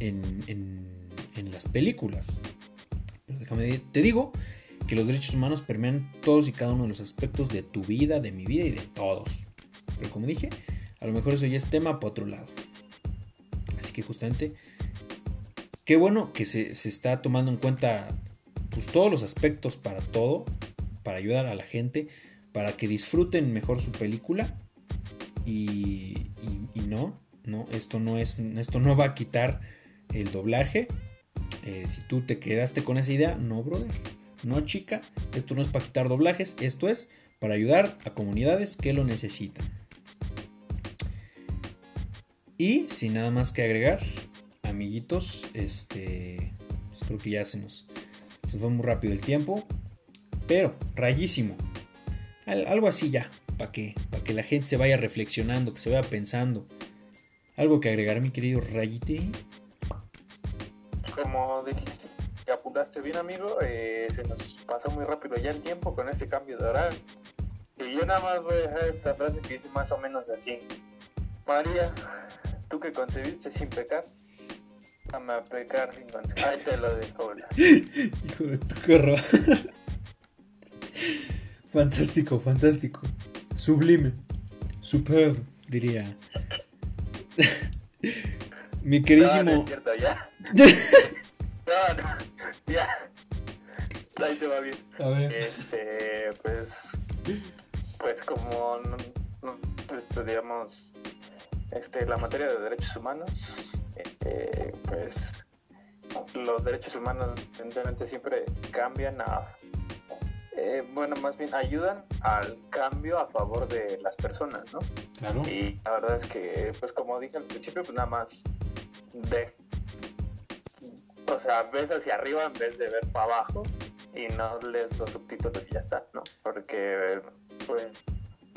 A: en, en- las películas? Pero déjame, te digo que los derechos humanos permean todos y cada uno de los aspectos de tu vida, de mi vida y de todos. Pero como dije, a lo mejor eso ya es tema para otro lado. Así que justamente, qué bueno que se, se está tomando en cuenta pues, todos los aspectos para todo, para ayudar a la gente, para que disfruten mejor su película. Y, y- no, no, esto no es, esto no va a quitar el doblaje. Eh, si tú te quedaste con esa idea, no, brother. No, chica, esto no es para quitar doblajes, esto es para ayudar a comunidades que lo necesitan. Y sin nada más que agregar, amiguitos, este, pues creo que ya se nos se fue muy rápido el tiempo, pero rayísimo. Al- algo así ya, para que, para que la gente se vaya reflexionando, que se vaya pensando. Algo que agregar, mi querido Rayite.
C: Como dijiste, que apuntaste bien, amigo, eh, se nos pasó muy rápido ya el tiempo con ese cambio de horario. Y yo nada más voy a dejar esta frase que dice más o menos así. María, tú que concebiste sin pecar, dame a pecar sin concebir. Ahí te lo dejo.
A: Hijo de tu corro. fantástico, fantástico. Sublime. Superb, diría. Mi
C: No, no
A: queridísimo.
C: es cierto, ya. No, no, ya. Ahí te va bien.
A: A ver.
C: Este, pues, pues como no, no estudiamos este, la materia de derechos humanos, eh, pues los derechos humanos evidentemente siempre cambian a, eh, bueno, más bien ayudan al cambio a favor de las personas, ¿no?
A: Claro.
C: Y la verdad es que, pues como dije al principio, pues nada más de, o sea, ves hacia arriba en vez de ver para abajo y no lees los subtítulos y ya está, ¿no? Porque, pues,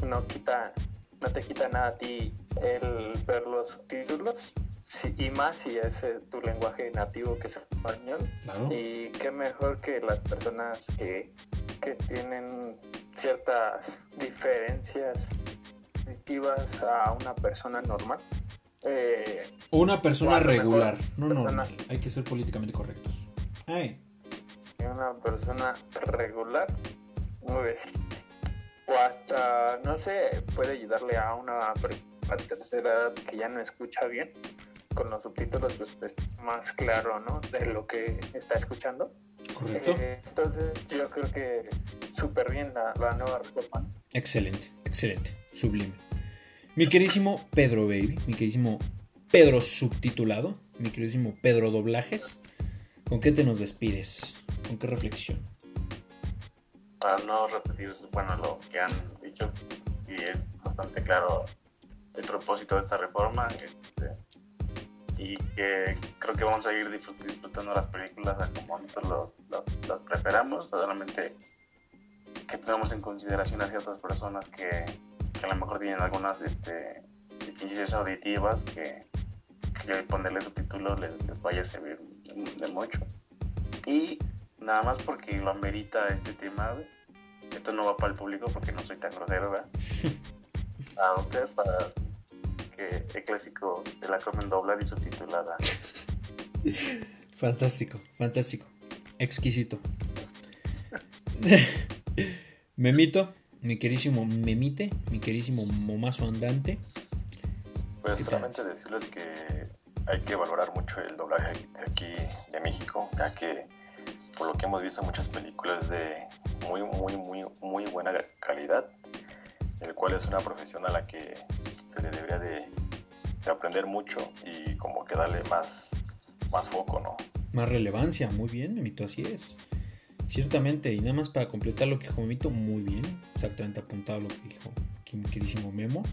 C: no quita, no te quita nada a ti el ver los subtítulos sí, y más si es eh, tu lenguaje nativo que es español.
A: Claro.
C: Y qué mejor que las personas que, que tienen ciertas diferencias positivas a una persona normal. Eh,
A: Una persona regular. No, no,
C: personaje.
A: hay que ser políticamente correctos. Ay,
C: una persona regular, o hasta, no sé, puede ayudarle a una per- a tercera edad que ya no escucha bien, con los subtítulos, pues, pues, más claro, ¿no? De lo que está escuchando.
A: correcto.
C: Eh, entonces, yo creo que súper bien la, la nueva reforma.
A: Excelente, excelente, sublime. Mi queridísimo Pedro Baby, mi queridísimo Pedro subtitulado, mi queridísimo Pedro Doblajes, ¿con qué te nos despides? ¿Con qué reflexión?
B: para no repetir bueno lo que han dicho y es bastante claro el propósito de esta reforma este, y que creo que vamos a seguir disfrut- disfrutando las películas a como nosotros las preferamos solamente que tenemos en consideración a ciertas personas que, que a lo mejor tienen algunas este, deficiencias auditivas que, que ponerle subtítulos les, les vaya a servir de, mucho y nada más porque lo amerita este tema. Esto no va para el público porque no soy tan grosero, ¿verdad? A ustedes para que el clásico de la comen doblada y subtitulada.
A: Fantástico, fantástico. Exquisito. Memito, mi querísimo Memite, mi querísimo momazo andante.
D: Pues
A: ¿Qué
D: solamente decirles que hay que valorar mucho el doblaje aquí de México, ya que por lo que hemos visto muchas películas de muy, muy, muy, muy buena calidad, el cual es una profesión a la que se debería de, de aprender mucho y como que darle más, más foco, ¿no?
A: Más relevancia, muy bien, Memito, así es. Ciertamente, y nada más para completar lo que dijo Memito, muy bien, exactamente apuntado lo que dijo mi Memo,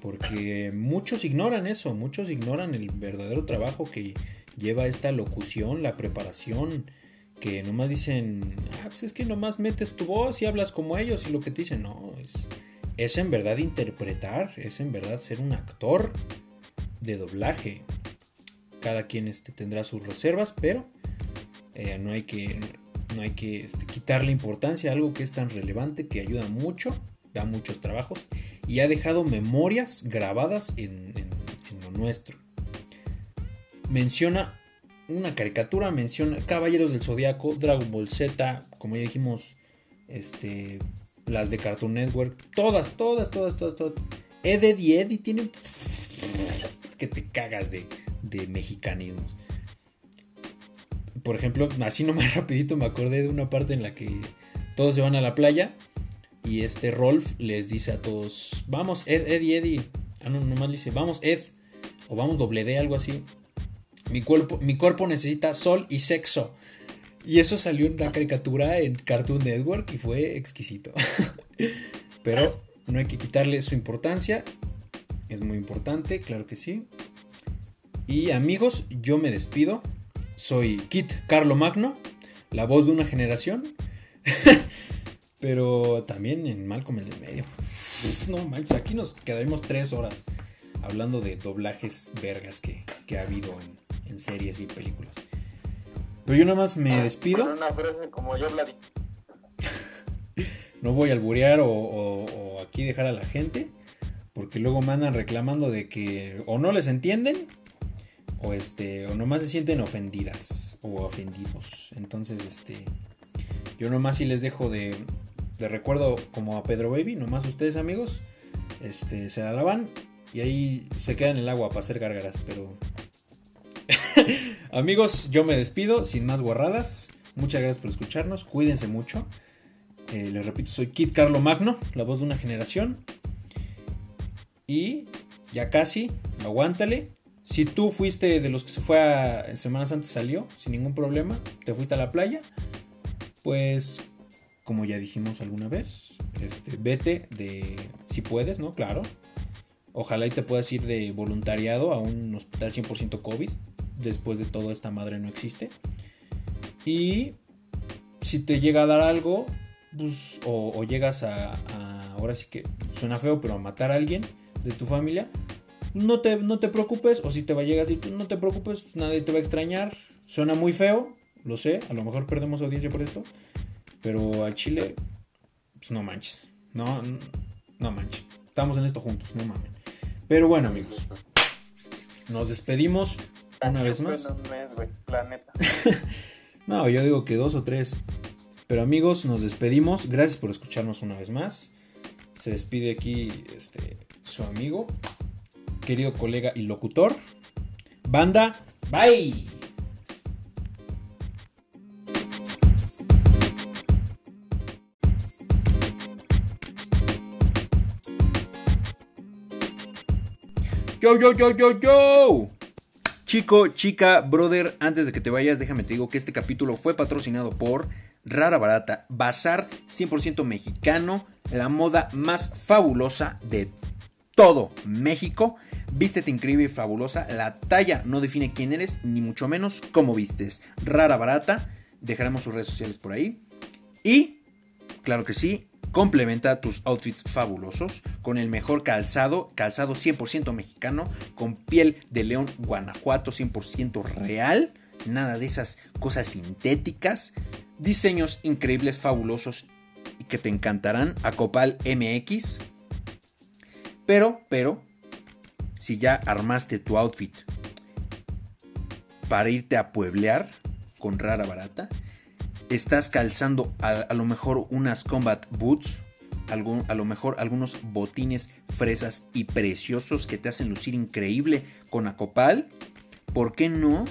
A: porque muchos ignoran eso, muchos ignoran el verdadero trabajo que lleva esta locución, la preparación, que nomás dicen, ah, pues es que nomás metes tu voz y hablas como ellos y lo que te dicen, no, es, es en verdad interpretar, es en verdad ser un actor de doblaje. Cada quien este, tendrá sus reservas, pero eh, no hay que, no hay que este, quitarle importancia a algo que es tan relevante, que ayuda mucho, da muchos trabajos y ha dejado memorias grabadas en, en- en lo nuestro. Menciona una caricatura, menciona Caballeros del Zodiaco, Dragon Ball Z, como ya dijimos, este, las de Cartoon Network, todas, todas, todas, todas, todas. Eddie y Eddie tienen que te cagas de, de mexicanismos. Por ejemplo, así nomás rapidito me acordé de una parte en la que todos se van a la playa y este Rolf les dice a todos, vamos Ed, Ed y Eddie. Ah, no, nomás le dice, vamos Ed o vamos doble D, algo así. Mi cuerpo, mi cuerpo necesita sol y sexo. Y eso salió en la caricatura en Cartoon Network y fue exquisito. Pero no hay que quitarle su importancia. Es muy importante, claro que sí. Y amigos, yo me despido. Soy Kit Carlo Magno, la voz de una generación. Pero también en Malcolm el del medio. No manches, aquí nos quedaremos tres horas hablando de doblajes vergas que, que ha habido en series y películas. Pero yo nada más me
C: Con
A: despido.
C: una frase como yo la di.
A: No voy a alburear o, o- o aquí dejar a la gente. Porque luego me andan reclamando de que o no les entienden. O este. O nomás se sienten ofendidas. O ofendidos. Entonces, este. Yo nomás sí les dejo de. De recuerdo como a Pedro Baby. Nomás ustedes amigos. Este. Se la lavan. Y ahí se quedan en el agua para hacer gárgaras. Pero. amigos, yo me despido. Sin más guarradas. Muchas gracias por escucharnos. Cuídense mucho. Eh, les repito, soy Kit Carlo Magno, la voz de una generación. Y ya casi, aguántale. Si tú fuiste de los que se fue a en Semana Santa salió sin ningún problema, te fuiste a la playa, pues como ya dijimos alguna vez, este, vete de si puedes, ¿no? Claro. Ojalá y te puedas ir de voluntariado a un hospital 100% COVID. Después de todo esta madre no existe. Y si te llega a dar algo, pues, o, llegas a, ahora sí que suena feo, pero a matar a alguien de tu familia, no te, no te preocupes, o si te va a llegar así, no te preocupes, nadie te va a extrañar. Suena muy feo, lo sé, a lo mejor perdemos audiencia por esto, pero al chile, pues no manches, no, no manches, estamos en esto juntos, no mames. Pero bueno, amigos, nos despedimos una vez más.
C: En un mes, güey, la neta.
A: No, yo digo que dos o tres. Pero amigos, nos despedimos. Gracias por escucharnos una vez más. Se despide aquí este, su amigo, querido colega y locutor. Banda, bye. Yo, yo, yo, yo, yo. Chico, chica, brother, antes de que te vayas, déjame te digo que este capítulo fue patrocinado por Rara Barata, Bazar 100% mexicano, la moda más fabulosa de todo México. Vístete increíble y fabulosa. La talla no define quién eres, ni mucho menos cómo vistes. Rara Barata, dejaremos sus redes sociales por ahí. Y, claro que sí, Complementa tus outfits fabulosos con el mejor calzado, calzado 100% mexicano, con piel de león Guanajuato 100% real, nada de esas cosas sintéticas, diseños increíbles, fabulosos y que te encantarán, a Copal MX. Pero, pero, si ya armaste tu outfit para irte a pueblear con rara barata, estás calzando a, lo mejor unas combat boots, a lo mejor algunos botines fresas y preciosos que te hacen lucir increíble con Acopal, ¿por qué no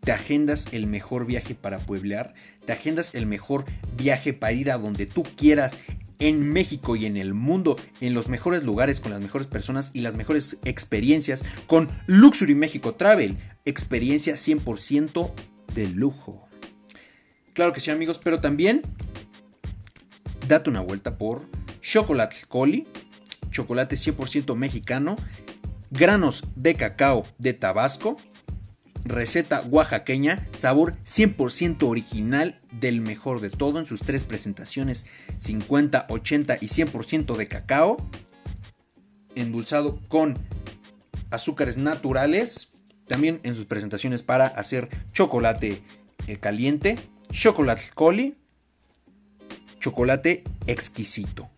A: te agendas el mejor viaje para pueblear? ¿Te agendas el mejor viaje para ir a donde tú quieras en México y en el mundo, en los mejores lugares, con las mejores personas y las mejores experiencias con Luxury México Travel? Experiencia 100% de lujo. Claro que sí, amigos, pero también date una vuelta por Chocolate Coli, chocolate 100% mexicano, granos de cacao de Tabasco, receta oaxaqueña, sabor 100% original del mejor de todo en sus tres presentaciones 50, 80 y 100% de cacao, endulzado con azúcares naturales, también en sus presentaciones para hacer chocolate eh, caliente, chocolate coli, chocolate exquisito.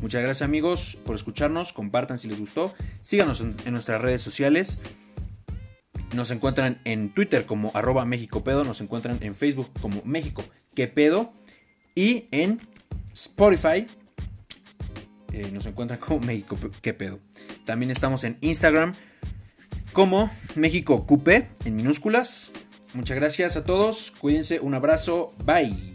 A: Muchas gracias amigos por escucharnos, compartan si les gustó, síganos en, nuestras redes sociales. Nos encuentran en Twitter como arroba México Pedo, nos encuentran en Facebook como México Que y en Spotify eh, nos encuentran como México Que. También estamos en Instagram como México Cupe en minúsculas. Muchas gracias a todos. Cuídense. Un abrazo. Bye.